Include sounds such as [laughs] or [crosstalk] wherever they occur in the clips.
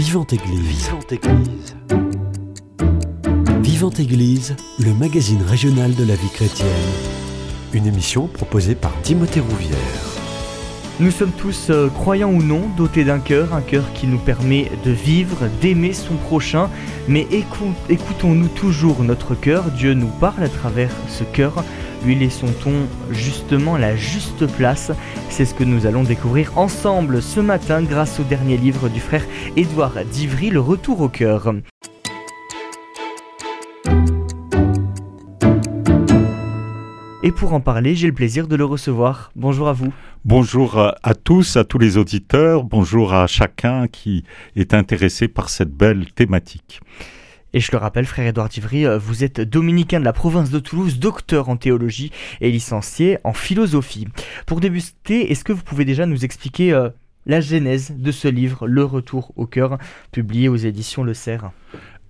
Vivante Église. Vivante Église. Vivante Église, le magazine régional de la vie chrétienne. Une émission proposée par Timothée Rouvière. Nous sommes tous, euh, croyants ou non, dotés d'un cœur, un cœur qui nous permet de vivre, d'aimer son prochain. Mais écou- écoutons-nous toujours notre cœur Dieu nous parle à travers ce cœur. Lui laissons-on justement la juste place? C'est ce que nous allons découvrir ensemble ce matin grâce au dernier livre du frère Édouard d'Ivry, Le Retour au cœur. Et pour en parler, j'ai le plaisir de le recevoir. Bonjour à vous. Bonjour à tous, à tous les auditeurs, bonjour à chacun qui est intéressé par cette belle thématique. Et je le rappelle, frère Édouard Ivry, euh, vous êtes dominicain de la province de Toulouse, docteur en théologie et licencié en philosophie. Pour débuter, est-ce que vous pouvez déjà nous expliquer euh, la genèse de ce livre, Le Retour au cœur, publié aux éditions Le Cerf?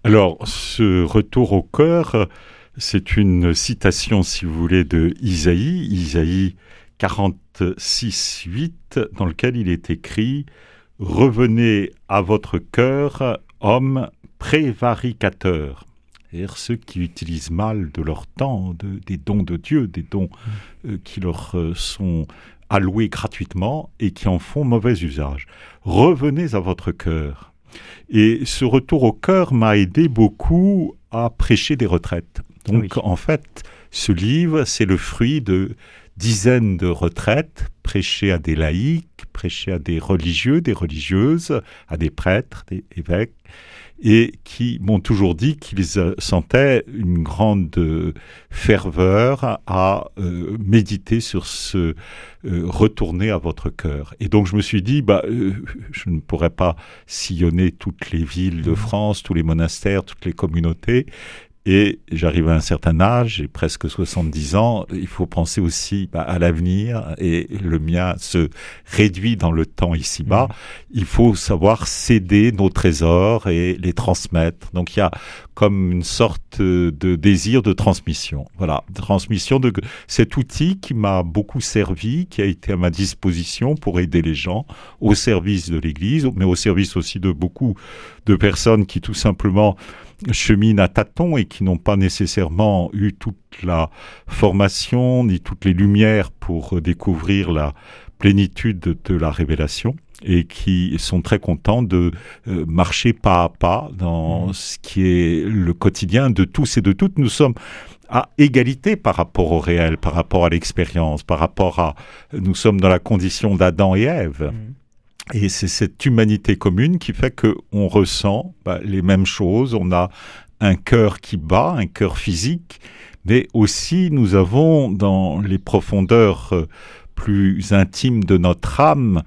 Alors, ce retour au cœur, c'est une citation, si vous voulez, de Isaïe, Isaïe 46, 8, dans lequel il est écrit Revenez à votre cœur, hommes prévaricateurs. C'est-à-dire ceux qui utilisent mal de leur temps, de- des dons de Dieu, des dons euh, qui leur euh, sont alloués gratuitement et qui en font mauvais usage. Revenez à votre cœur. Et ce retour au cœur m'a aidé beaucoup à prêcher des retraites. Donc Oui. en fait, ce livre, c'est le fruit de dizaines de retraites prêchées à des laïcs, prêchées à des religieux, des religieuses, à des prêtres, des évêques, et qui m'ont toujours dit qu'ils euh, sentaient une grande euh, ferveur à euh, méditer sur ce euh, retourner à votre cœur. Et donc je me suis dit, bah, euh, je ne pourrais pas sillonner toutes les villes de France, tous les monastères, toutes les communautés. Et j'arrive à un certain âge, j'ai presque 70 ans, il faut penser aussi bah, à l'avenir, et le mien se réduit dans le temps ici-bas. Il faut savoir céder nos trésors et les transmettre. Donc il y a comme une sorte de désir de transmission. Voilà, transmission de cet outil qui m'a beaucoup servi, qui a été à ma disposition pour aider les gens au service de l'Église, mais au service aussi de beaucoup de personnes qui tout simplement cheminent à tâtons et qui n'ont pas nécessairement eu toute la formation ni toutes les lumières pour découvrir la plénitude de, la révélation et qui sont très contents de euh, marcher pas à pas dans Mhm. ce qui est le quotidien de tous et de toutes. Nous sommes à égalité par rapport au réel, par rapport à l'expérience, par rapport à... Nous sommes dans la condition d'Adam et Ève. Mhm. Et c'est cette humanité commune qui fait que on ressent bah, les mêmes choses. On a un cœur qui bat, un cœur physique, mais aussi nous avons dans les profondeurs euh, plus intimes de notre âme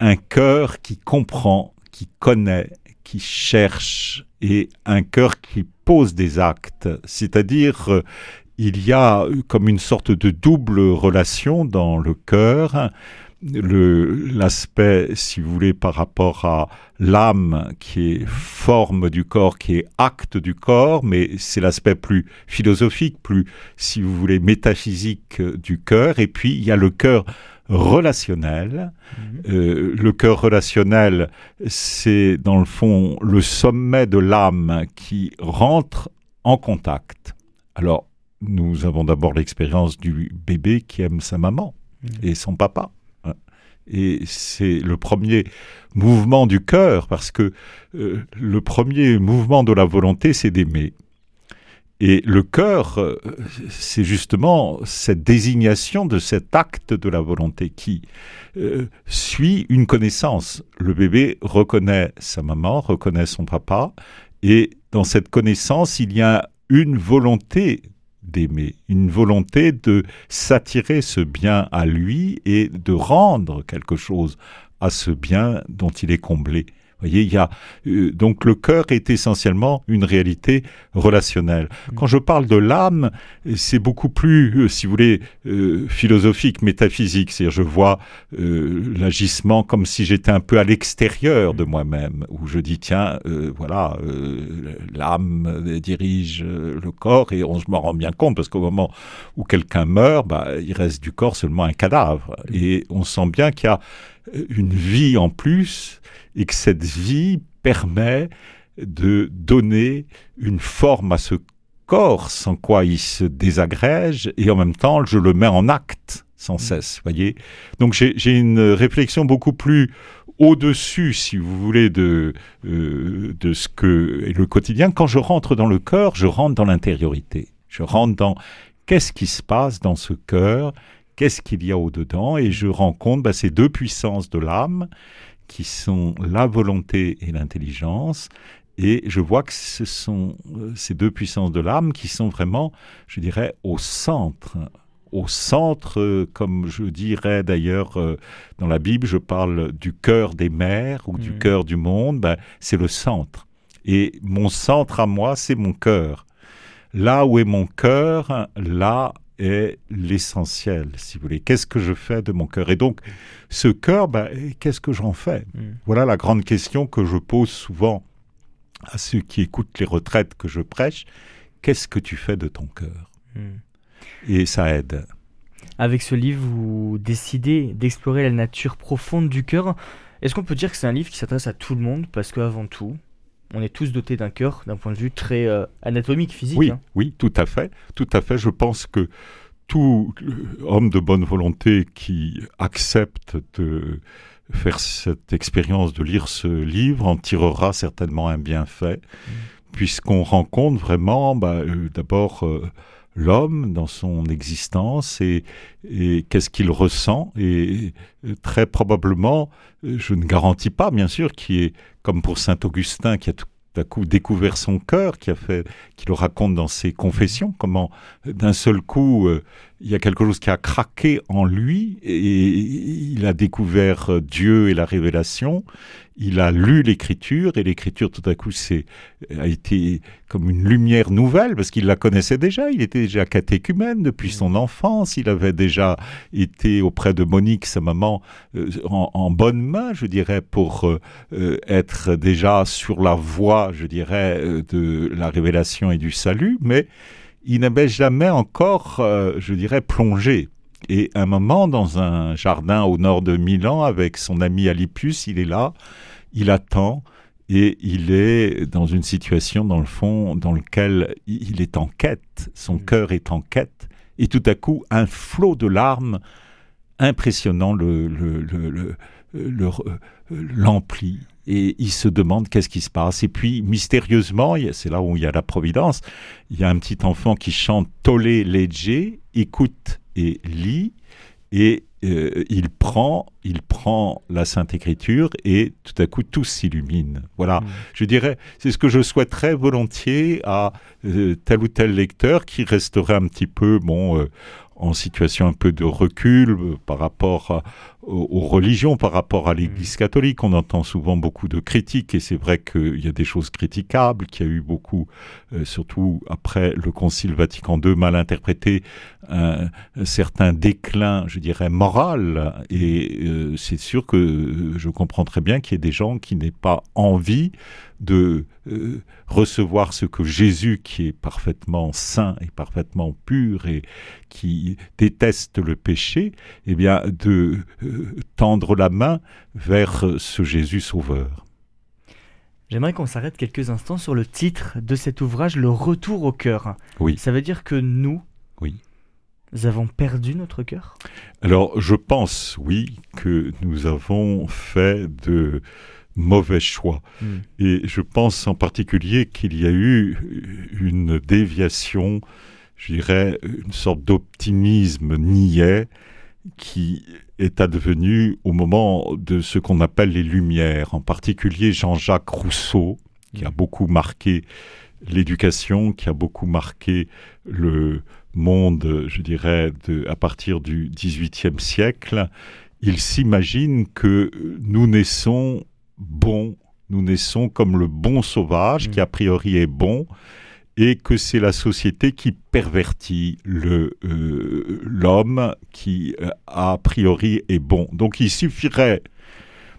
un cœur qui comprend, qui connaît, qui cherche et un cœur qui pose des actes. C'est-à-dire euh, il y a comme une sorte de double relation dans le cœur l'aspect, si vous voulez, par rapport à l'âme qui est forme du corps, qui est acte du corps, mais c'est l'aspect plus philosophique, plus, si vous voulez, métaphysique du cœur. Et puis, il y a le cœur relationnel. Euh, le cœur relationnel, c'est dans le fond le sommet de l'âme qui rentre en contact. Alors, nous avons d'abord l'expérience du bébé qui aime sa maman et son papa. Et c'est le premier mouvement du cœur, parce que euh, le premier mouvement de la volonté, c'est d'aimer. Et le cœur, euh, c'est justement cette désignation de cet acte de la volonté qui euh, suit une connaissance. Le bébé reconnaît sa maman, reconnaît son papa, et dans cette connaissance, il y a une volonté d'aimer, une volonté de s'attirer ce bien à lui et de rendre quelque chose à ce bien dont il est comblé. Voyez, il y a euh, donc le cœur est essentiellement une réalité relationnelle. Quand je parle de l'âme, c'est beaucoup plus, euh, si vous voulez, euh, philosophique, métaphysique. C'est-à-dire, je vois l'agissement comme si j'étais un peu à l'extérieur de moi-même, où je dis tiens, voilà, l'âme dirige le corps et on se m'en rend bien compte parce qu'au moment où quelqu'un meurt, bah, il reste du corps seulement un cadavre et on sent bien qu'il y a une vie en plus et que cette vie permet de donner une forme à ce corps sans quoi il se désagrège et en même temps je le mets en acte sans cesse, voyez. Donc j'ai une réflexion beaucoup plus au-dessus, si vous voulez, de, euh, de ce que est le quotidien. Quand je rentre dans le cœur, je rentre dans l'intériorité. Je rentre dans qu'est-ce qui se passe dans ce cœur, qu'est-ce qu'il y a au-dedans, et je rencontre bah, ces deux puissances de l'âme qui sont la volonté et l'intelligence. Et je vois que ce sont euh, ces deux puissances de l'âme qui sont vraiment, je dirais, au centre au centre, euh, comme je dirais d'ailleurs euh, dans la Bible, je parle du cœur des mers ou du mm. cœur du monde, ben, c'est le centre. Et mon centre à moi, c'est mon cœur. Là où est mon cœur, là est l'essentiel, si vous voulez. Qu'est-ce que je fais de mon cœur? Et donc, ce cœur, ben, qu'est-ce que j'en fais? Mm. Voilà la grande question que je pose souvent à ceux qui écoutent les retraites que je prêche. Qu'est-ce que tu fais de ton cœur? Mm et ça aide. Avec ce livre, vous décidez d'explorer la nature profonde du cœur. Est-ce qu'on peut dire que c'est un livre qui s'adresse à tout le monde? Parce qu'avant tout, on est tous dotés d'un cœur d'un point de vue très euh, anatomique, physique. Oui, hein. oui, tout à fait. Tout à fait. Je pense que tout homme de bonne volonté qui accepte de faire cette expérience de lire ce livre en tirera certainement un bienfait, mmh. puisqu'on rencontre vraiment, bah, euh, d'abord, euh, l'homme dans son existence et, qu'est-ce qu'il ressent. Et très probablement, je ne garantis pas, bien sûr, qui est comme pour saint Augustin qui a tout à coup découvert son cœur, qui a fait, qui le raconte dans ses confessions, comment d'un seul coup euh, il y a quelque chose qui a craqué en lui et il a découvert euh, Dieu et la révélation. Il a lu l'écriture et l'écriture tout à coup a été comme une lumière nouvelle parce qu'il la connaissait déjà. Il était déjà catéchumène depuis son mmh. enfance. Il avait déjà été auprès de Monique, sa maman, euh, en, bonne main, je dirais, pour euh, être déjà sur la voie, je dirais, de la révélation et du salut. Mais il n'avait jamais encore, euh, je dirais, plongé. Et un moment, dans un jardin au nord de Milan, avec son ami Alipius, il est là, il attend, et il est dans une situation, dans le fond, dans laquelle il est en quête, son mm. cœur est en quête, et tout à coup, un flot de larmes impressionnant le, le, le, le l'emplit et il se demande qu'est-ce qui se passe. Et puis, mystérieusement, c'est là où il y a la providence, il y a un petit enfant qui chante Tolé Legge, écoute et lit, et euh, il prend, il prend la Sainte Écriture et tout à coup tout s'illumine. Voilà, mmh. je dirais, c'est ce que je souhaiterais volontiers à euh, tel ou tel lecteur qui resterait un petit peu, bon, euh, en situation un peu de recul euh, par rapport aux, religions, par rapport à l'Église mmh. catholique. On entend souvent beaucoup de critiques et c'est vrai qu'il y a des choses critiquables, qu'il y a eu beaucoup, euh, surtout après le Concile Vatican II, mal interprété, un, certain déclin, je dirais, moral. Et euh, c'est sûr que je comprends très bien qu'il y ait des gens qui n'aient pas envie de euh, recevoir ce que Jésus, qui est parfaitement saint et parfaitement pur et qui déteste le péché, eh bien, de euh, tendre la main vers ce Jésus sauveur. J'aimerais qu'on s'arrête quelques instants sur le titre de cet ouvrage, Le Retour au cœur. Oui. Ça veut dire que nous, oui. nous avons perdu notre cœur? Alors, je pense, oui, que nous avons fait de mauvais choix. Hmm. Et je pense en particulier qu'il y a eu une déviation, je dirais, une sorte d'optimisme niais qui est advenu au moment de ce qu'on appelle les Lumières, en particulier Jean-Jacques Rousseau, qui a hmm. beaucoup marqué l'éducation, qui a beaucoup marqué le monde, je dirais, de, à partir du XVIIIe siècle. Il s'imagine que nous naissons bon, nous naissons comme le bon sauvage, qui mm. a priori est bon, et que c'est la société qui pervertit le euh, l'homme qui euh, a priori est bon. Donc il suffirait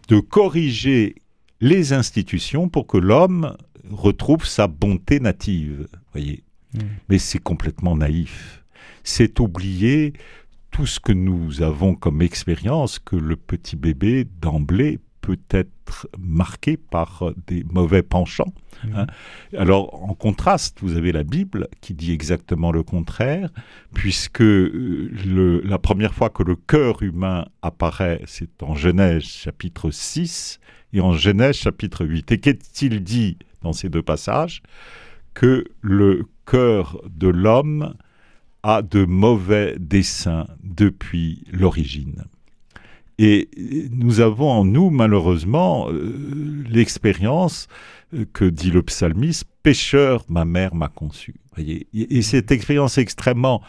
de corriger les institutions pour que l'homme retrouve sa bonté native, voyez. Mm. Mais c'est complètement naïf. C'est oublier tout ce que nous avons comme expérience que le petit bébé d'emblée peut être marqué par des mauvais penchants. Hein. Alors, en contraste, vous avez la Bible qui dit exactement le contraire, puisque le, la première fois que le cœur humain apparaît, c'est en Genèse chapitre 6 et en Genèse chapitre 8. Et qu'est-il dit dans ces deux passages? Que le cœur de l'homme a de mauvais desseins depuis l'origine. Et nous avons en nous, malheureusement, euh, l'expérience euh, que dit le psalmiste, pécheur, ma mère m'a conçu. Et, cette expérience extrêmement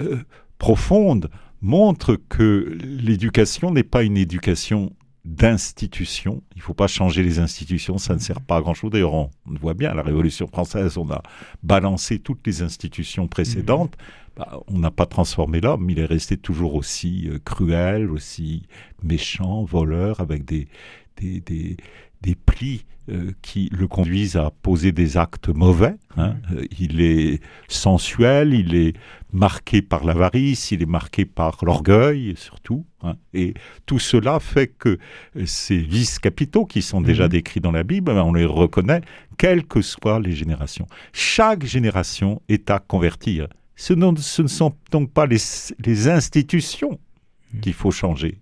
euh, profonde montre que l'éducation n'est pas une éducation d'institutions. Il ne faut pas changer les institutions, ça ne sert pas à grand-chose. D'ailleurs, on, voit bien, la Révolution française, on a balancé toutes les institutions précédentes. Bah, on n'a pas transformé l'homme, il est resté toujours aussi euh, cruel, aussi méchant, voleur, avec des, des, des, des plis euh, qui le conduisent à poser des actes mauvais. Hein. Euh, il est sensuel, il est marqué par l'avarice, il est marqué par l'orgueil surtout. Hein. Et tout cela fait que ces vices capitaux qui sont déjà mhm. décrits dans la Bible, ben, on les reconnaît, quelles que soient les générations. Chaque génération est à convertir. Ce, ne sont donc pas les, les institutions mhm. qu'il faut changer.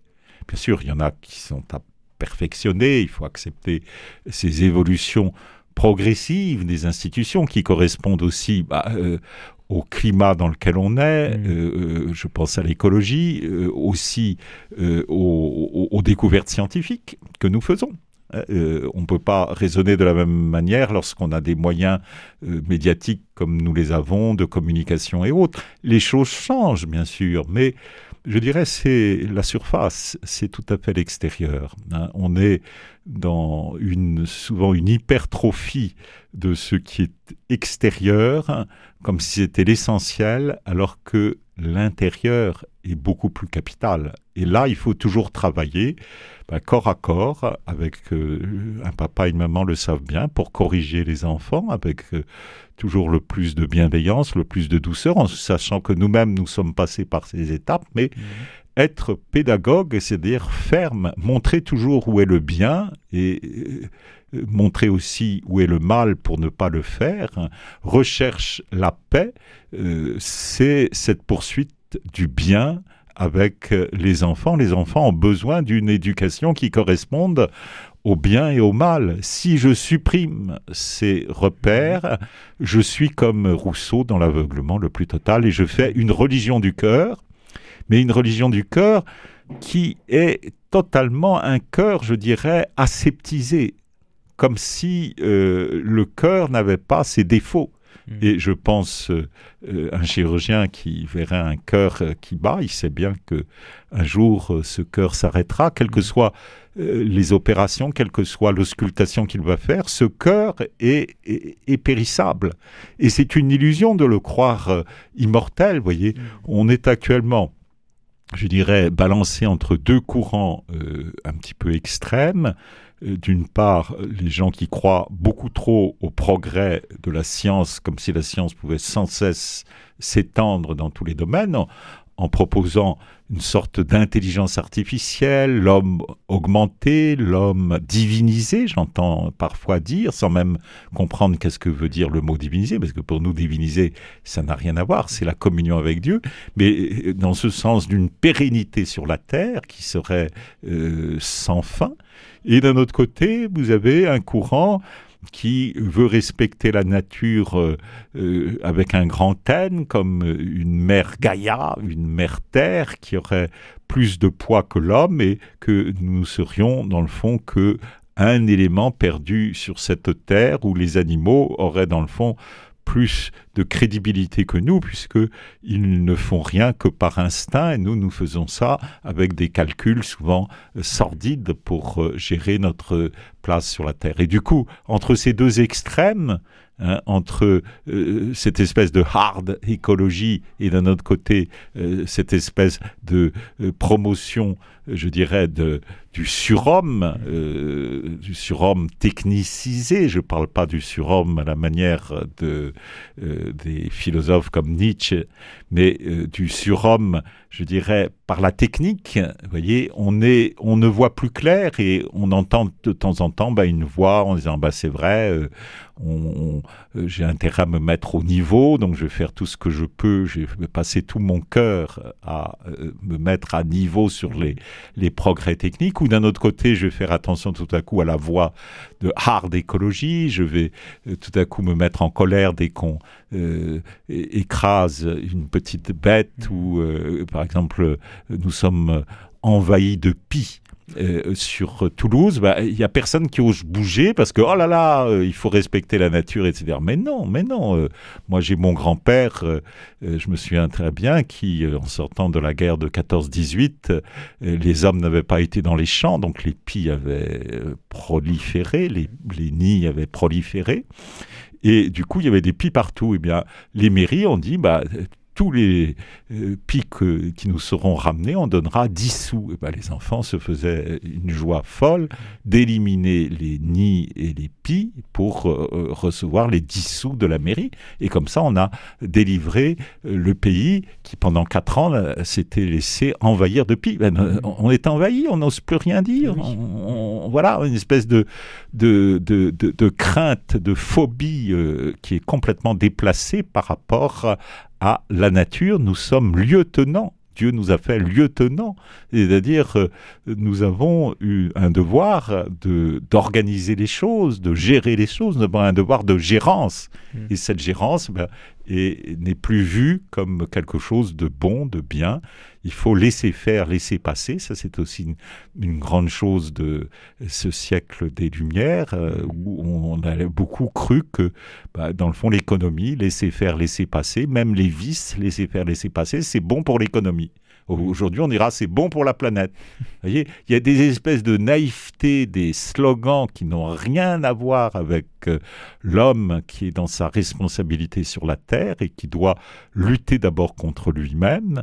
Bien sûr, il y en a qui sont à perfectionner, il faut accepter ces évolutions progressives des institutions qui correspondent aussi bah, euh, au climat dans lequel on est, mmh. euh, euh, je pense à l'écologie, aussi aux, aux, découvertes scientifiques que nous faisons. on ne peut pas raisonner de la même manière lorsqu'on a des moyens médiatiques comme nous les avons, de communication et autres. Les choses changent, bien sûr, mais je dirais c'est la surface, c'est tout à fait l'extérieur. Hein. On est dans une souvent une hypertrophie de ce qui est extérieur, comme si c'était l'essentiel, alors que l'intérieur est beaucoup plus capital. Et là, il faut toujours travailler ben, corps à corps avec euh, un papa et une maman le savent bien pour corriger les enfants avec euh, toujours le plus de bienveillance, le plus de douceur, en sachant que nous-mêmes nous sommes passés par ces étapes, mais mmh. Être pédagogue, c'est-à-dire ferme, montrer toujours où est le bien et euh, montrer aussi où est le mal pour ne pas le faire, recherche la paix, c'est cette poursuite du bien avec les enfants. Les enfants ont besoin d'une éducation qui corresponde au bien et au mal. Si je supprime ces repères, je suis comme Rousseau dans l'aveuglement le plus total et je fais une religion du cœur, mais une religion du cœur qui est totalement un cœur, je dirais, aseptisé, comme si euh, le cœur n'avait pas ses défauts. Mm. Et je pense, euh, euh, un chirurgien qui verrait un cœur euh, qui bat, il sait bien que un jour ce cœur s'arrêtera, quelles que mm. soient les opérations, quelle que soit l'auscultation qu'il va faire, ce cœur est, est, périssable. Et c'est une illusion de le croire immortel, vous voyez. Mm. On est actuellement je dirais, balancé entre deux courants un petit peu extrêmes. Euh, d'une part, les gens qui croient beaucoup trop au progrès de la science, comme si la science pouvait sans cesse s'étendre dans tous les domaines, en, proposant une sorte d'intelligence artificielle, l'homme augmenté, l'homme divinisé, j'entends parfois dire, sans même comprendre qu'est-ce que veut dire le mot divinisé, parce que pour nous, diviniser, ça n'a rien à voir, c'est la communion avec Dieu, mais euh, dans ce sens d'une pérennité sur la terre qui serait euh, sans fin, et d'un autre côté, vous avez un courant qui veut respecter la nature euh, euh, avec un grand N, comme une mère Gaïa, une mère Terre, qui aurait plus de poids que l'homme et que nous serions, dans le fond, que un élément perdu sur cette terre où les animaux auraient, dans le fond, plus de crédibilité que nous, puisqu'ils ne font rien que par instinct, et nous, nous faisons ça avec des calculs souvent euh, sordides pour euh, gérer notre place sur la Terre. Et du coup, entre ces deux extrêmes, Hein, entre euh, cette espèce de hard écologie et d'un autre côté cette espèce de promotion, je dirais, de, du surhomme, du surhomme technicisé. Je ne parle pas du surhomme à la manière de, des philosophes comme Nietzsche, mais du surhomme, je dirais, par la technique, vous voyez, on, est, on ne voit plus clair et on entend de temps en temps bah, une voix en disant bah, c'est vrai, euh, euh, j'ai intérêt à me mettre au niveau, donc je vais faire tout ce que je peux, je vais passer tout mon cœur à euh, me mettre à niveau sur les, les progrès techniques, d'un autre côté, je vais faire attention tout à coup à la voix de hard écologie, je vais tout à coup me mettre en colère dès qu'on écrase une petite bête, ou par exemple nous sommes envahis de pis. Euh, sur Toulouse, bah, il n'y a personne qui ose bouger parce que oh là là, euh, il faut respecter la nature, etc. Mais non, mais non. Euh, moi, j'ai mon grand-père, je me souviens très bien, qui, en sortant de la guerre de 14-18, les hommes n'avaient pas été dans les champs, donc les pis avaient proliféré, les, nids avaient proliféré. Et du coup, il y avait des pis partout. Et eh bien, les mairies ont dit, bah, tous les euh, pics euh, qui nous seront ramenés, on donnera 10 sous. Et ben, les enfants se faisaient une joie folle d'éliminer les nids et les pies pour euh, recevoir les 10 sous de la mairie. Et comme ça, on a délivré le pays qui, pendant 4 ans, s'était laissé envahir de pies. Ben, on est envahi, on n'ose plus rien dire. voilà, une espèce de, de, de, de crainte, de phobie qui est complètement déplacée par rapport à la nature, nous sommes lieutenants. Dieu nous a fait lieutenants, c'est-à-dire euh, nous avons eu un devoir de d'organiser les choses, de gérer les choses, nous avons un devoir de gérance. Mmh. Et cette gérance, ben, et n'est plus vu comme quelque chose de bon, de bien. Il faut laisser faire, laisser passer. Ça, c'est aussi une, grande chose de ce siècle des Lumières, euh, où on a beaucoup cru que, bah, dans le fond, l'économie, laisser faire, laisser passer, même les vices, laisser faire, laisser passer, c'est bon pour l'économie. Aujourd'hui, on dira c'est bon pour la planète. [laughs] Vous voyez, il y a des espèces de naïveté, des slogans qui n'ont rien à voir avec euh, l'homme qui est dans sa responsabilité sur la Terre et qui doit lutter d'abord contre lui-même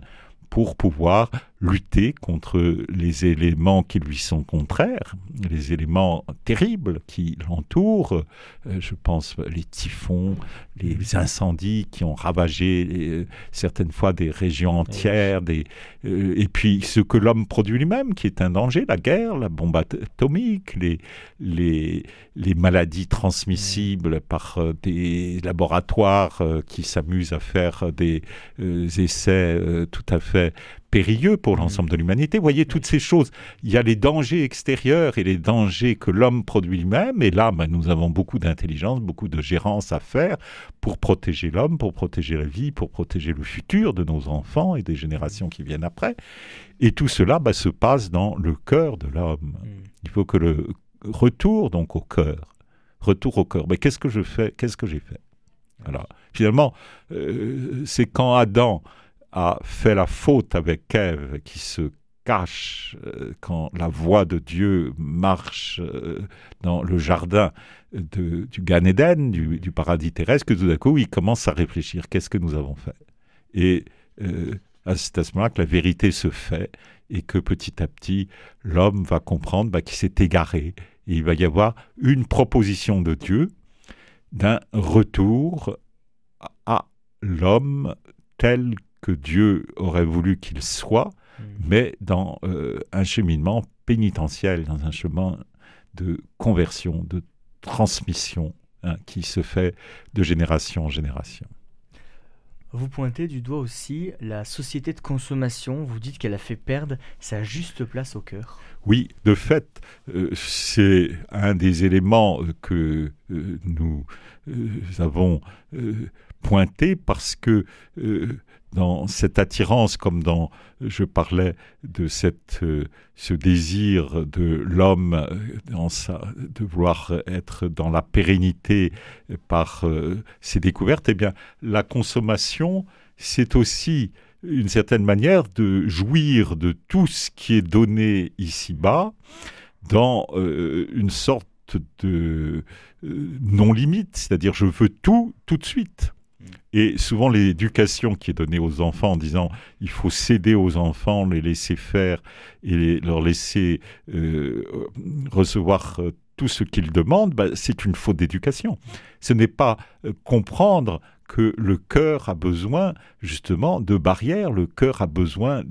pour pouvoir lutter contre les éléments qui lui sont contraires, les éléments terribles qui l'entourent. Euh, je pense les typhons, les incendies qui ont ravagé euh, certaines fois des régions entières, des, euh, et puis ce que l'homme produit lui-même, qui est un danger, la guerre, la bombe atomique, les, les, les maladies transmissibles par des laboratoires qui s'amusent à faire des essais tout à fait périlleux pour l'ensemble de l'humanité. Vous voyez, toutes ces choses, il y a les dangers extérieurs et les dangers que l'homme produit lui-même. Et là, ben, nous avons beaucoup d'intelligence, beaucoup de gérance à faire pour protéger l'homme, pour protéger la vie, pour protéger le futur de nos enfants et des générations qui viennent après. Et tout cela ben, se passe dans le cœur de l'homme. Mm. Il faut que le retour donc au cœur, retour au cœur. Mais qu'est-ce que je fais? Qu'est-ce que j'ai fait? Alors, finalement, euh, c'est quand Adam a fait la faute avec Ève qui se cache euh, quand la voix de Dieu marche euh, dans le jardin du Gan Eden, du, paradis terrestre, que tout d'un coup, il commence à réfléchir, qu'est-ce que nous avons fait? Et euh, c'est à ce moment-là que la vérité se fait et que petit à petit, l'homme va comprendre bah, qu'il s'est égaré. Et il va y avoir une proposition de Dieu d'un retour à l'homme tel que Dieu aurait voulu qu'il soit, mm. mais dans euh, un cheminement pénitentiel, dans un chemin de conversion, de transmission hein, qui se fait de génération en génération. Vous pointez du doigt aussi la société de consommation. Vous dites qu'elle a fait perdre sa juste place au cœur. Oui, de fait, euh, c'est un des éléments que euh, nous avons pointé parce que dans cette attirance, comme dans, je parlais de cette, euh, ce désir de l'homme euh, de vouloir être dans la pérennité par euh, ses découvertes, eh bien, la consommation, c'est aussi une certaine manière de jouir de tout ce qui est donné ici-bas dans une sorte de non-limite, c'est-à-dire je veux tout tout de suite. Et souvent, l'éducation qui est donnée aux enfants en disant il faut céder aux enfants, les laisser faire et leur laisser euh, recevoir euh, tout ce qu'ils demandent, bah, c'est une faute d'éducation. Ce n'est pas euh, comprendre que le cœur a besoin justement de barrières, le cœur a besoin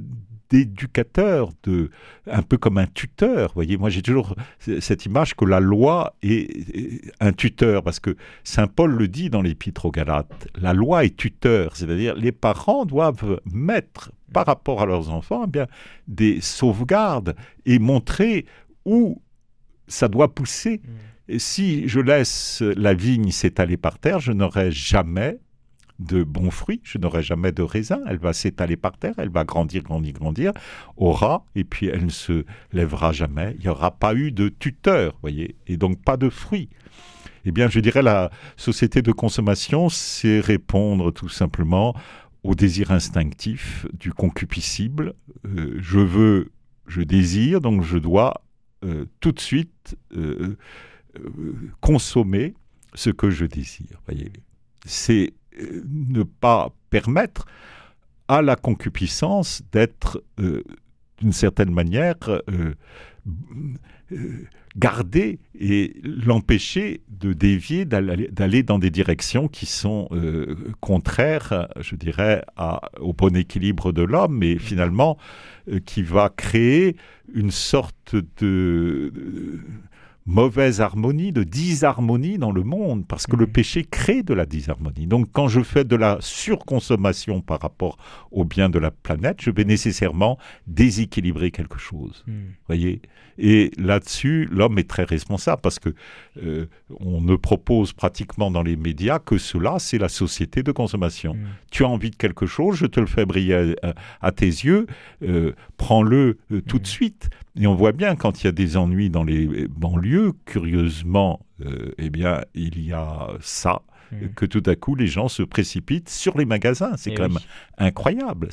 d'éducateur, de, un peu comme un tuteur. Voyez, moi j'ai toujours cette image que la loi est un tuteur, parce que Saint Paul le dit dans l'Épître aux Galates, la loi est tuteur, c'est-à-dire les parents doivent mettre par rapport à leurs enfants eh bien, des sauvegardes et montrer où ça doit pousser. Mm. Et si je laisse la vigne s'étaler par terre, je n'aurai jamais de bons fruits, je n'aurai jamais de raisin, elle va s'étaler par terre, elle va grandir, grandir, grandir, aura, et puis elle ne se lèvera jamais, il n'y aura pas eu de tuteur, voyez, et donc pas de fruits. Eh bien, je dirais la société de consommation, c'est répondre tout simplement au désir instinctif du concupiscible. Euh, je veux, je désire, donc je dois euh, tout de suite euh, consommer ce que je désire. Voyez, c'est ne pas permettre à la concupiscence d'être d'une certaine manière garder et l'empêcher de dévier, d'aller dans des directions qui sont euh, contraires, je dirais, au bon équilibre de l'homme, mais finalement euh, qui va créer une sorte de mauvaise harmonie, de disharmonie dans le monde, parce que le mmh. péché crée de la disharmonie. Donc quand je fais de la surconsommation par rapport au bien de la planète, je vais nécessairement déséquilibrer quelque chose. Mmh. Voyez? Et là-dessus, l'homme est très responsable, parce que euh, on ne propose pratiquement dans les médias que cela, c'est la société de consommation. Mmh. Tu as envie de quelque chose, je te le fais briller à, tes yeux, euh, prends-le euh, tout de suite. Et on voit bien quand il y a des ennuis dans les banlieues, curieusement, euh, eh bien, il y a ça, hmm. que tout à coup les gens se précipitent sur les magasins. C'est eh quand même incroyable.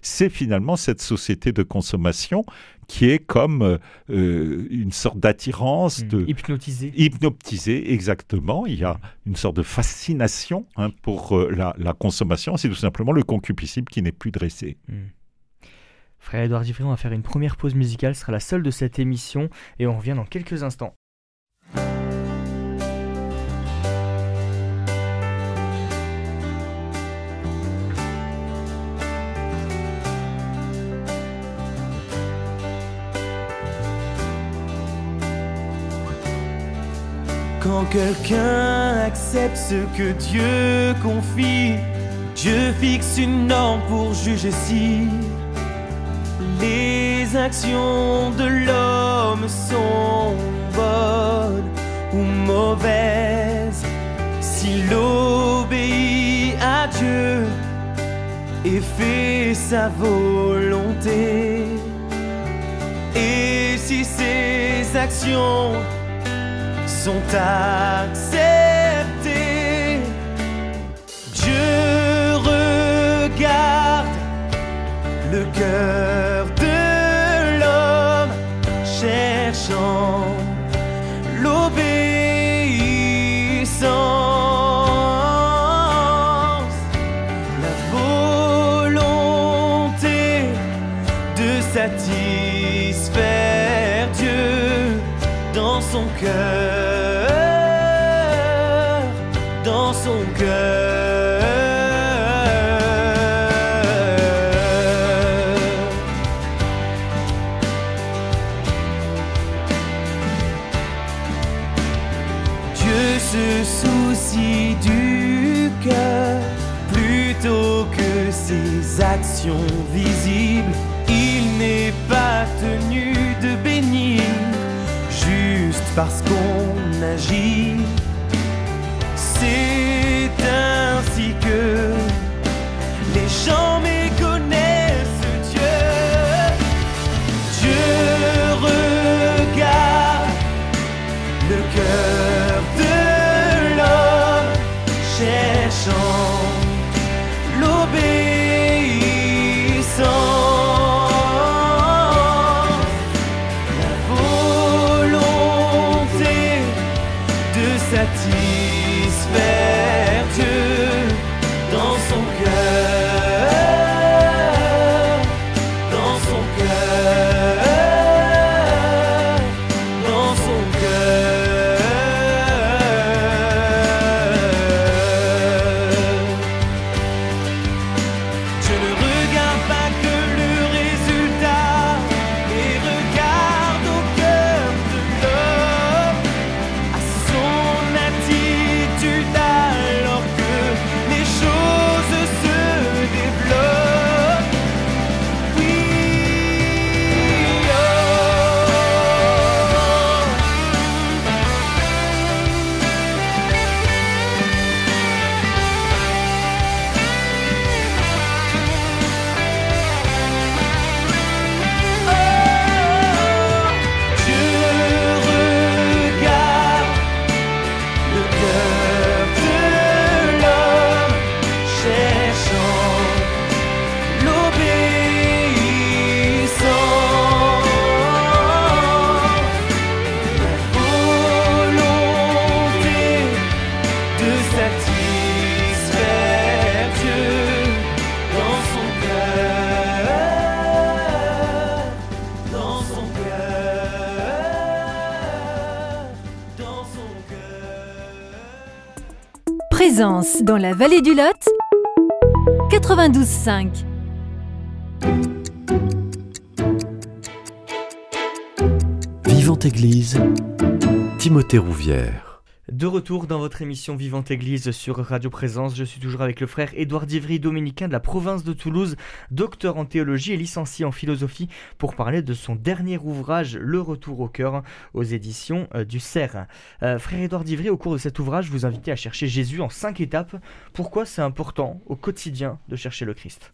C'est finalement cette société de consommation qui est comme euh, une sorte d'attirance, hmm. de hypnotisé. Hypnotisé, exactement. Il y a une sorte de fascination hein, pour euh, la, consommation. C'est tout simplement le concupiscible qui n'est plus dressé. Hmm. Frère Edouard Diffrion va faire une première pause musicale, ce sera la seule de cette émission, et on revient dans quelques instants. Quand quelqu'un accepte ce que Dieu confie, Dieu fixe une norme pour juger si les actions de l'homme sont bonnes ou mauvaises. S'il obéit à Dieu et fait sa volonté, et si ses actions sont acceptées, Dieu regarde le cœur dans parce qu'on agit. Dans la vallée du Lot 92.5 Vivante Église, Timothée Rouvière. De retour dans votre émission Vivante Église sur Radio Présence, je suis toujours avec le frère Édouard Divry, dominicain de la province de Toulouse, docteur en théologie et licencié en philosophie, pour parler de son dernier ouvrage, Le Retour au cœur, aux éditions euh, du CERF. Euh, frère Édouard Divry, au cours de cet ouvrage, vous invitez à chercher Jésus en cinq étapes. Pourquoi c'est important au quotidien de chercher le Christ?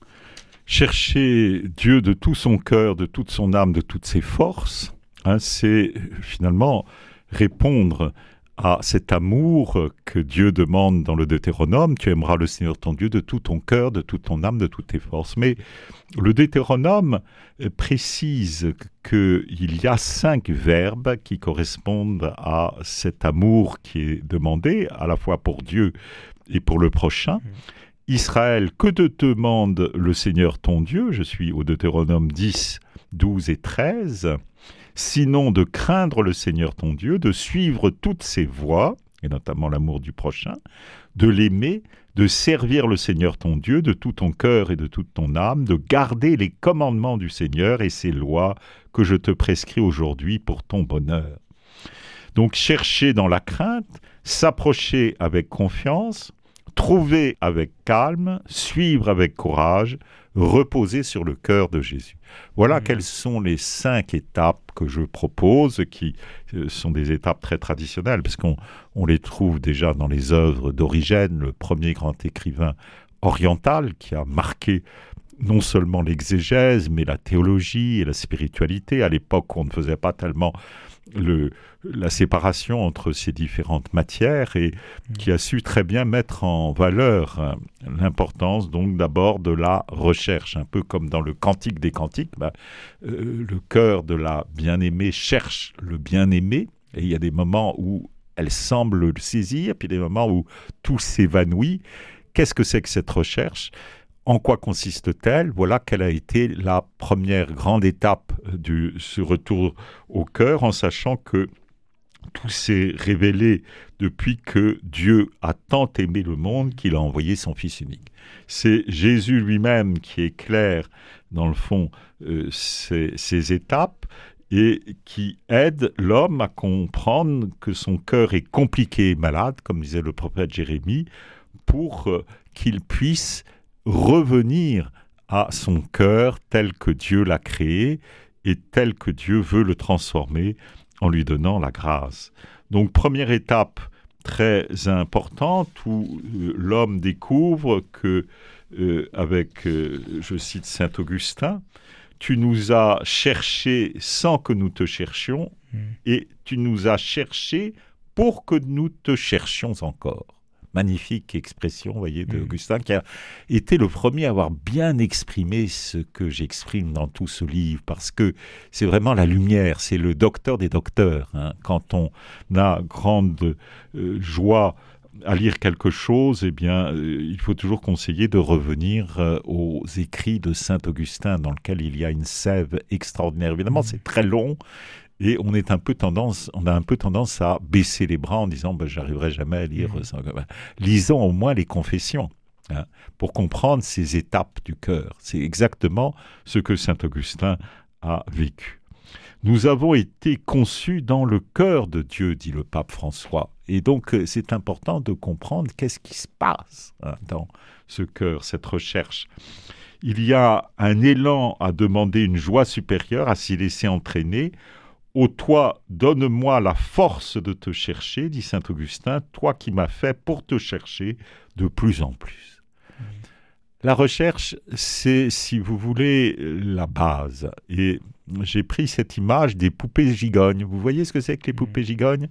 Chercher Dieu de tout son cœur, de toute son âme, de toutes ses forces, hein, c'est finalement répondre à cet amour que Dieu demande dans le Deutéronome, tu aimeras le Seigneur ton Dieu de tout ton cœur, de toute ton âme, de toutes tes forces. Mais le Deutéronome euh, précise qu'il y a cinq verbes qui correspondent à cet amour qui est demandé, à la fois pour Dieu et pour le prochain. Mmh. Israël, que te demande le Seigneur ton Dieu? Je suis au Deutéronome 10, 12 et 13 sinon de craindre le Seigneur ton Dieu, de suivre toutes ses voies, et notamment l'amour du prochain, de l'aimer, de servir le Seigneur ton Dieu de tout ton cœur et de toute ton âme, de garder les commandements du Seigneur et ses lois que je te prescris aujourd'hui pour ton bonheur. Donc chercher dans la crainte, s'approcher avec confiance, trouver avec calme, suivre avec courage, reposer sur le cœur de Jésus. Voilà mmh. quelles sont les cinq étapes que je propose, qui euh, sont des étapes très traditionnelles, parce qu'on on les trouve déjà dans les œuvres d'Origène, le premier grand écrivain oriental qui a marqué non seulement l'exégèse, mais la théologie et la spiritualité. À l'époque, on ne faisait pas tellement le, la séparation entre ces différentes matières et mm. qui a su très bien mettre en valeur hein, l'importance donc d'abord de la recherche, un peu comme dans le Cantique des Cantiques. Bah, euh, le cœur de la bien-aimée cherche le bien-aimé et il y a des moments où elle semble le saisir, puis des moments où tout s'évanouit. Qu'est-ce que c'est que cette recherche? En quoi consiste-t-elle? Voilà quelle a été la première grande étape de ce retour au cœur, en sachant que tout s'est révélé depuis que Dieu a tant aimé le monde qu'il a envoyé son Fils unique. C'est Jésus lui-même qui éclaire, dans le fond, euh, ces, ces étapes et qui aide l'homme à comprendre que son cœur est compliqué et malade, comme disait le prophète Jérémie, pour euh, qu'il puisse revenir à son cœur tel que Dieu l'a créé et tel que Dieu veut le transformer en lui donnant la grâce. Donc première étape très importante où euh, l'homme découvre que, euh, avec, euh, je cite Saint Augustin, tu nous as cherchés sans que nous te cherchions mmh. et tu nous as cherchés pour que nous te cherchions encore magnifique expression, voyez, d'Augustin, mm. qui a été le premier à avoir bien exprimé ce que j'exprime dans tout ce livre, parce que c'est vraiment la lumière, c'est le docteur des docteurs. Hein. Quand on a grande euh, joie à lire quelque chose, eh bien, euh, il faut toujours conseiller de revenir euh, aux écrits de Saint Augustin, dans lequel il y a une sève extraordinaire. Évidemment, mm. c'est très long, et on est un peu tendance, on a un peu tendance à baisser les bras en disant ben, j'arriverai jamais à lire mmh. ça. Lisons au moins les confessions. Hein, pour comprendre ces étapes du cœur. C'est exactement ce que saint Augustin a vécu. Nous avons été conçus dans le cœur de Dieu, dit le pape François. Et donc euh, c'est important de comprendre qu'est-ce qui se passe hein, dans ce cœur, cette recherche. Il y a un élan à demander une joie supérieure, à s'y laisser entraîner, Ô toi, donne-moi la force de te chercher, dit saint Augustin, toi qui m'as fait pour te chercher de plus en plus. La recherche, c'est, si vous voulez, la base. Et j'ai pris cette image des poupées gigognes. Vous voyez ce que c'est que les mmh. poupées gigognes?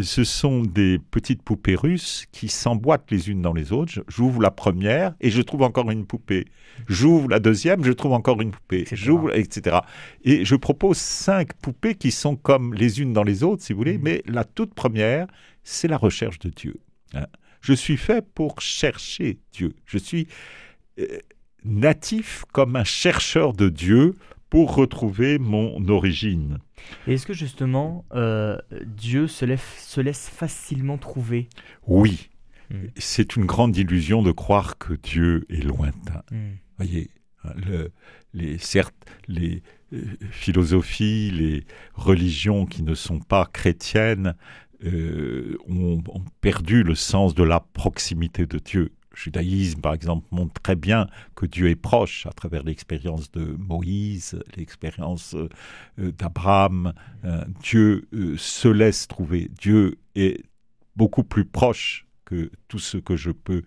Ce sont des petites poupées russes qui s'emboîtent les unes dans les autres. J'ouvre la première et je trouve encore une poupée. J'ouvre la deuxième, je trouve encore une poupée. J'ouvre, etc. Et je propose cinq poupées qui sont comme les unes dans les autres, si vous voulez. Mmh. Mais la toute première, c'est la recherche de Dieu. Hein. Je suis fait pour chercher Dieu. Je suis natif comme un chercheur de Dieu pour retrouver mon origine. Et est-ce que justement euh, Dieu se laisse, se laisse facilement trouver? Oui. Mm. c'est une grande illusion de croire que Dieu est lointain. Mm. Voyez, hein, le- les, certes, les euh, philosophies, les religions qui ne sont pas chrétiennes euh, ont, ont perdu le sens de la proximité de Dieu. Judaïsme, par exemple, montre très bien que Dieu est proche à travers l'expérience de Moïse, l'expérience euh, euh, d'Abraham. Euh, Dieu se laisse trouver. Dieu est beaucoup plus proche que tout ce que je peux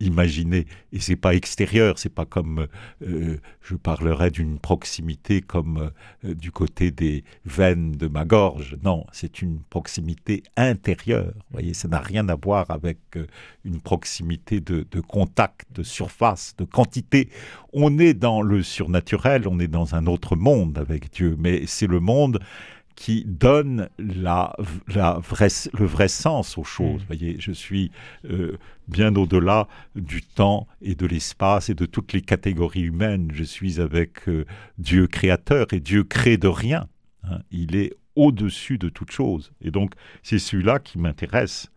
imaginer. Et c'est pas extérieur, c'est pas comme euh, je parlerais d'une proximité comme euh, du côté des veines de ma gorge. Non, c'est une proximité intérieure. Vous voyez, ça n'a rien à voir avec euh, une proximité de, de contact, de surface, de quantité. On est dans le surnaturel, on est dans un autre monde avec Dieu, mais c'est le monde qui donne la, la vraie, le vrai sens aux choses. Mm. Voyez, je suis euh, bien au-delà du temps et de l'espace et de toutes les catégories humaines. Je suis avec euh, Dieu créateur et Dieu crée de rien. hein. Il est au-dessus de toute chose. Et donc, c'est celui-là qui m'intéresse.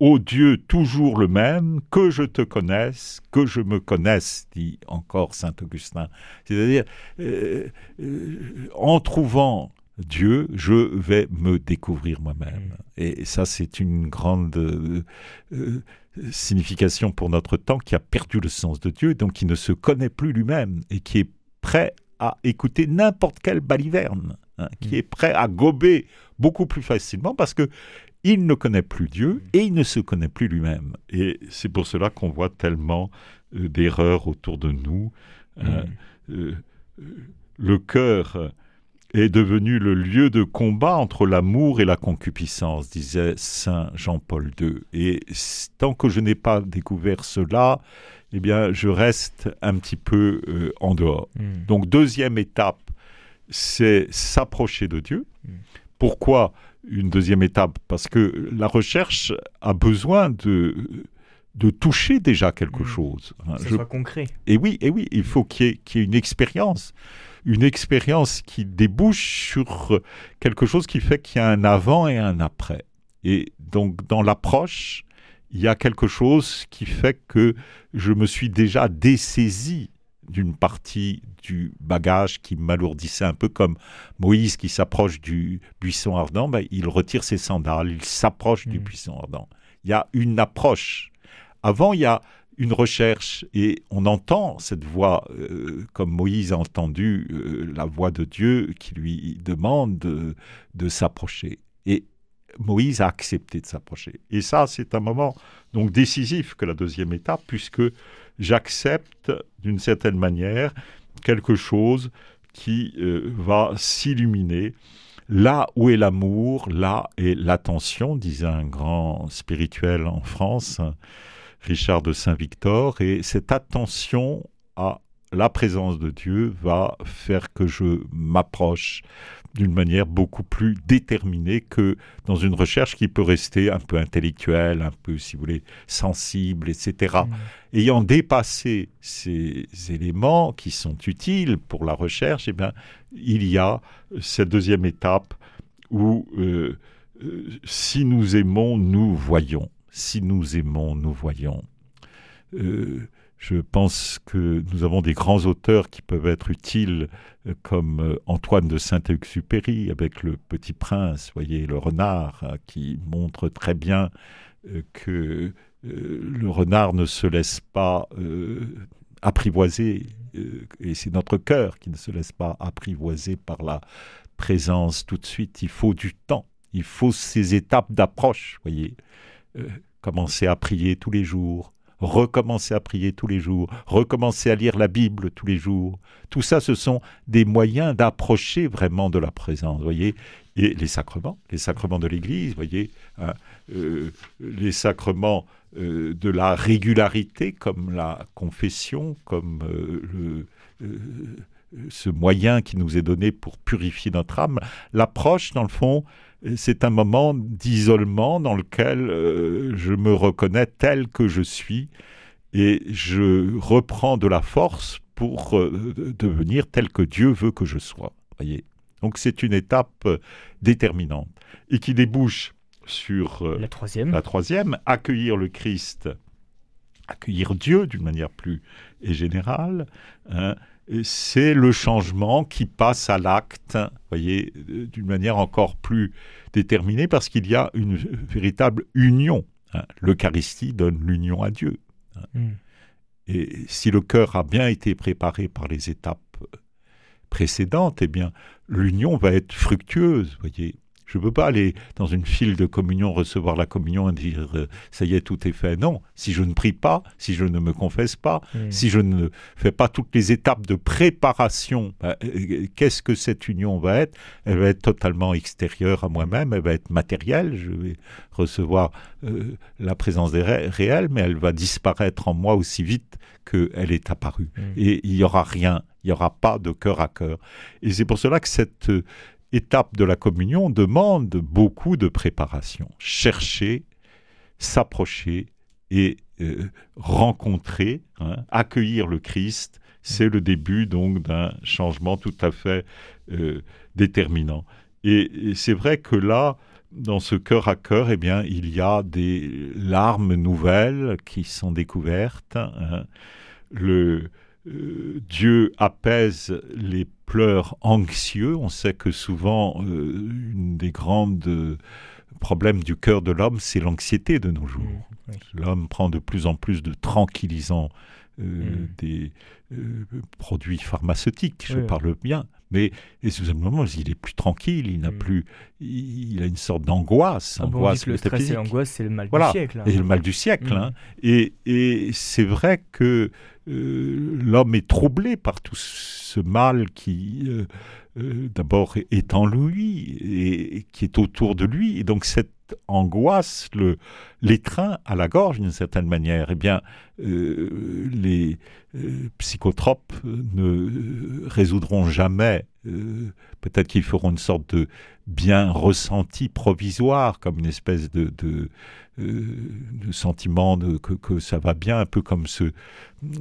Ô Dieu toujours le même, que je te connaisse, que je me connaisse, dit encore saint Augustin. C'est-à-dire, euh, euh, en trouvant Dieu, je vais me découvrir moi-même. Et ça, c'est une grande euh, euh, signification pour notre temps qui a perdu le sens de Dieu, donc qui ne se connaît plus lui-même et qui est prêt à écouter n'importe quelle baliverne, hein, qui Mm. est prêt à gober beaucoup plus facilement parce que il ne connaît plus Dieu et il ne se connaît plus lui-même. Et c'est pour cela qu'on voit tellement euh, d'erreurs autour de nous. Mm. euh, le cœur est devenu le lieu de combat entre l'amour et la concupiscence, disait Saint Jean-Paul II. Et tant que je n'ai pas découvert cela, eh bien, je reste un petit peu euh, en dehors. Mm. Donc, deuxième étape, c'est s'approcher de Dieu. Mm. Pourquoi une deuxième étape? Parce que la recherche a besoin de, de toucher déjà quelque Mm. chose. hein. Que ça Je soit concret. et oui, et oui, il faut qu'il y, ait- qu'il y ait une expérience, une expérience qui débouche sur quelque chose qui fait qu'il y a un avant et un après. Et donc dans l'approche, il y a quelque chose qui fait que je me suis déjà dessaisi d'une partie du bagage qui m'alourdissait un peu comme Moïse qui s'approche du buisson ardent, ben, il retire ses sandales, il s'approche du Mm. buisson ardent. Il y a une approche. Avant, il y a une recherche et on entend cette voix, euh, comme Moïse a entendu euh, la voix de Dieu qui lui demande de, s'approcher. Et Moïse a accepté de s'approcher. Et ça, c'est un moment donc décisif que la deuxième étape, puisque j'accepte d'une certaine manière quelque chose qui euh, va s'illuminer. Là où est l'amour, là est l'attention, disait un grand spirituel en France, Richard de Saint-Victor, et cette attention à la présence de Dieu va faire que je m'approche d'une manière beaucoup plus déterminée que dans une recherche qui peut rester un peu intellectuelle, un peu, si vous voulez, sensible, etc. Mm. Ayant dépassé ces éléments qui sont utiles pour la recherche, eh bien, il y a cette deuxième étape où euh, euh, si nous aimons, nous voyons. Si nous aimons, nous voyons. Euh, je pense que nous avons des grands auteurs qui peuvent être utiles, euh, comme euh, Antoine de Saint-Exupéry avec Le Petit Prince, voyez, le renard, hein, qui montre très bien que le renard ne se laisse pas apprivoiser, et c'est notre cœur qui ne se laisse pas apprivoiser par la présence tout de suite. Il faut du temps, il faut ces étapes d'approche, voyez. Euh, commencer à prier tous les jours, recommencer à prier tous les jours, recommencer à lire la Bible tous les jours. Tout ça, ce sont des moyens d'approcher vraiment de la présence, voyez. Et les sacrements, les sacrements de l'Église, voyez, hein, euh, les sacrements euh, de la régularité, comme la confession, comme le, ce moyen qui nous est donné pour purifier notre âme. L'approche, dans le fond, c'est un moment d'isolement dans lequel euh, je me reconnais tel que je suis et je reprends de la force pour euh, devenir tel que Dieu veut que je sois. Voyez. Donc c'est une étape euh, déterminante et qui débouche sur euh, La troisième. la troisième, accueillir le Christ, accueillir Dieu d'une manière plus générale, hein, c'est le changement qui passe à l'acte, voyez, d'une manière encore plus déterminée, parce qu'il y a une véritable union. hein. L'Eucharistie donne l'union à Dieu. Mm. Et si le cœur a bien été préparé par les étapes précédentes, eh bien, l'union va être fructueuse, voyez. Je ne peux pas aller dans une file de communion, recevoir la communion et dire euh, ça y est, tout est fait. Non, si je ne prie pas, si je ne me confesse pas, Mm. si je ne fais pas toutes les étapes de préparation, bah, euh, qu'est-ce que cette union va être? Elle va être totalement extérieure à moi-même, elle va être matérielle, je vais recevoir euh, la présence des ré- réelle, mais elle va disparaître en moi aussi vite qu'elle est apparue. Mm. Et il n'y aura rien, il n'y aura pas de cœur à cœur. Et c'est pour cela que cette étape de la communion demande beaucoup de préparation. Chercher, s'approcher et euh, rencontrer, hein, accueillir le Christ, c'est le début donc d'un changement tout à fait euh, déterminant. Et, c'est vrai que là, dans ce cœur à cœur, eh bien, il y a des larmes nouvelles qui sont découvertes. hein. Le euh, Dieu apaise les pleurs anxieux. On sait que souvent, euh, une des grandes euh, problèmes du cœur de l'homme, c'est l'anxiété de nos jours. Mm, oui. L'homme prend de plus en plus de tranquillisants, euh, Mm. des euh, produits pharmaceutiques, je Oui, parle bien. Mais et simplement, il est plus tranquille, il n'a Mm. plus, il, il a une sorte d'angoisse, angoisse que le stress et l'angoisse, c'est le mal Voilà. du siècle. hein. Et le mal du siècle. Mm. hein. Et, et c'est vrai que euh, l'homme est troublé par tout ce mal qui, euh, euh, d'abord, est en lui et, et qui est autour de lui. Et donc, cette angoisse le, l'étreint à la gorge d'une certaine manière. Eh bien, euh, les euh, psychotropes ne résoudront jamais. euh, peut-être qu'ils feront une sorte de bien ressenti provisoire, comme une espèce de, euh, de sentiment de, que, que ça va bien, un peu comme ce,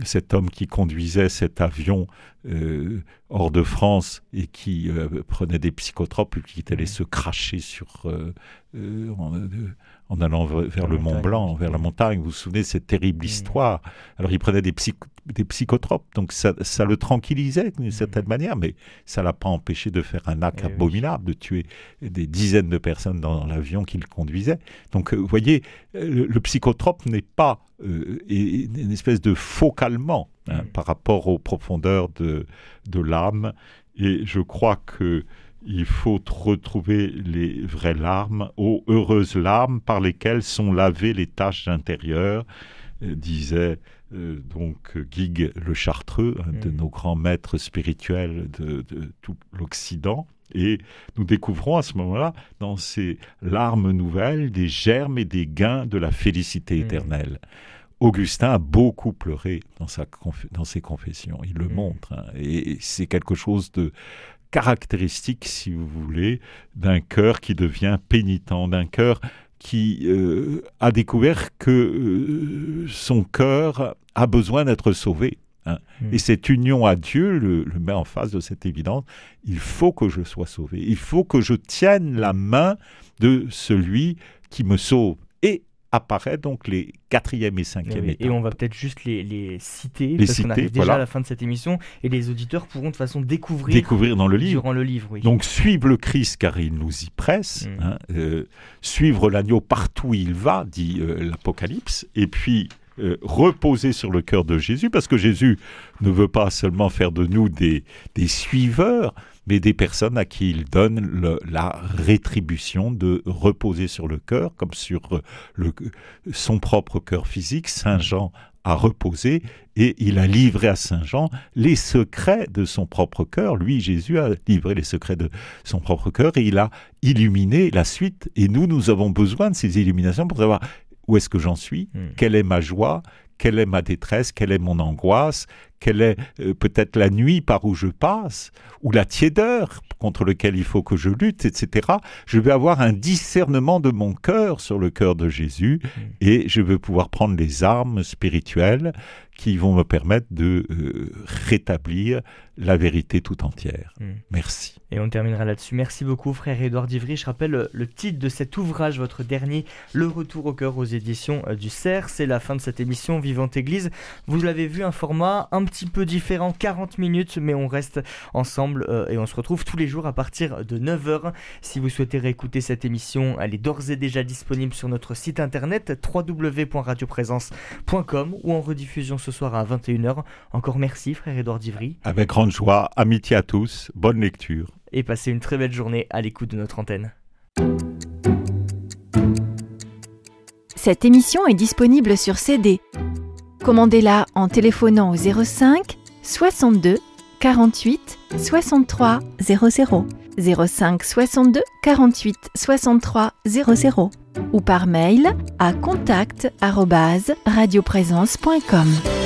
cet homme qui conduisait cet avion euh, hors de France et qui euh, prenait des psychotropes et qui allait se cracher sur, euh, euh, en, euh, en allant vers le Mont Blanc, vers la montagne. Vous vous souvenez de cette terrible histoire? Alors il prenait des, psych- des psychotropes, donc ça, ça le tranquillisait d'une certaine manière, mais ça l'a pas empêché de faire un acte. Eh oui. abominable, de tuer des dizaines de personnes dans l'avion qu'il conduisait. Donc, euh, vous voyez, le, le psychotrope n'est pas euh, une espèce de faux calmant hein, par rapport aux profondeurs de, de l'âme. Et je crois que il faut retrouver les vraies larmes, aux heureuses larmes par lesquelles sont lavées les taches intérieures, euh, disait euh, donc Guigues le Chartreux, un de Mm. nos grands maîtres spirituels de, de tout l'Occident. Et nous découvrons à ce moment-là, dans ces larmes nouvelles, des germes et des gains de la félicité Mm. éternelle. Augustin a beaucoup pleuré dans, sa conf- dans ses confessions, il le Mm. montre, hein, et c'est quelque chose de caractéristique, si vous voulez, d'un cœur qui devient pénitent, d'un cœur qui euh, a découvert que euh, son cœur a besoin d'être sauvé. hein. Mm. Et cette union à Dieu le, le met en face de cette évidence. Il faut que je sois sauvé. Il faut que je tienne la main de celui qui me sauve. Apparaît donc les quatrième et cinquième oui, étapes. et on va peut-être juste les, les citer, Les parce qu'on arrive déjà voilà. à la fin de cette émission, et les auditeurs pourront de façon découvrir, Découvrir dans le livre. durant le livre. Oui. Donc suivre le Christ car il nous y presse, Mm. hein, euh, suivre l'agneau partout où il va, dit euh, l'Apocalypse, et puis euh, reposer sur le cœur de Jésus, parce que Jésus ne veut pas seulement faire de nous des, des suiveurs, mais des personnes à qui il donne le- la rétribution de reposer sur le cœur, comme sur euh, le, son propre cœur physique. Saint Jean a reposé et il a livré à Saint Jean les secrets de son propre cœur. Lui, Jésus, a livré les secrets de son propre cœur et il a illuminé la suite. Et nous, nous avons besoin de ces illuminations pour savoir où est-ce que j'en suis, Mm. quelle est ma joie, quelle est ma détresse, quelle est mon angoisse, quelle est euh, peut-être la nuit par où je passe, ou la tiédeur contre lequel il faut que je lutte, etc. Je vais avoir un discernement de mon cœur sur le cœur de Jésus Mm. et je vais pouvoir prendre les armes spirituelles qui vont me permettre de euh, rétablir la vérité tout entière. Mm. Merci. Et on terminera là-dessus. Merci beaucoup, frère Édouard Divry. Je rappelle euh, le titre de cet ouvrage, votre dernier, Le Retour au cœur aux éditions euh, du CERF. C'est la fin de cette émission Vivante Église. Vous l'avez vu, un format un petit peu différent, 40 minutes, mais on reste ensemble euh, et on se retrouve tous les jours à partir de 9h. Si vous souhaitez réécouter cette émission, elle est d'ores et déjà disponible sur notre site internet www.radioprésence.com ou en rediffusion ce soir à 21h. Encore merci, frère Édouard Divry. Avec grande joie, amitié à tous, bonne lecture. et passez une très belle journée à l'écoute de notre antenne. Cette émission est disponible sur CD. Commandez-la en téléphonant au 05 62 48 63 00. 05 62 48 63 00 ou par mail à contact@radioprésence.com.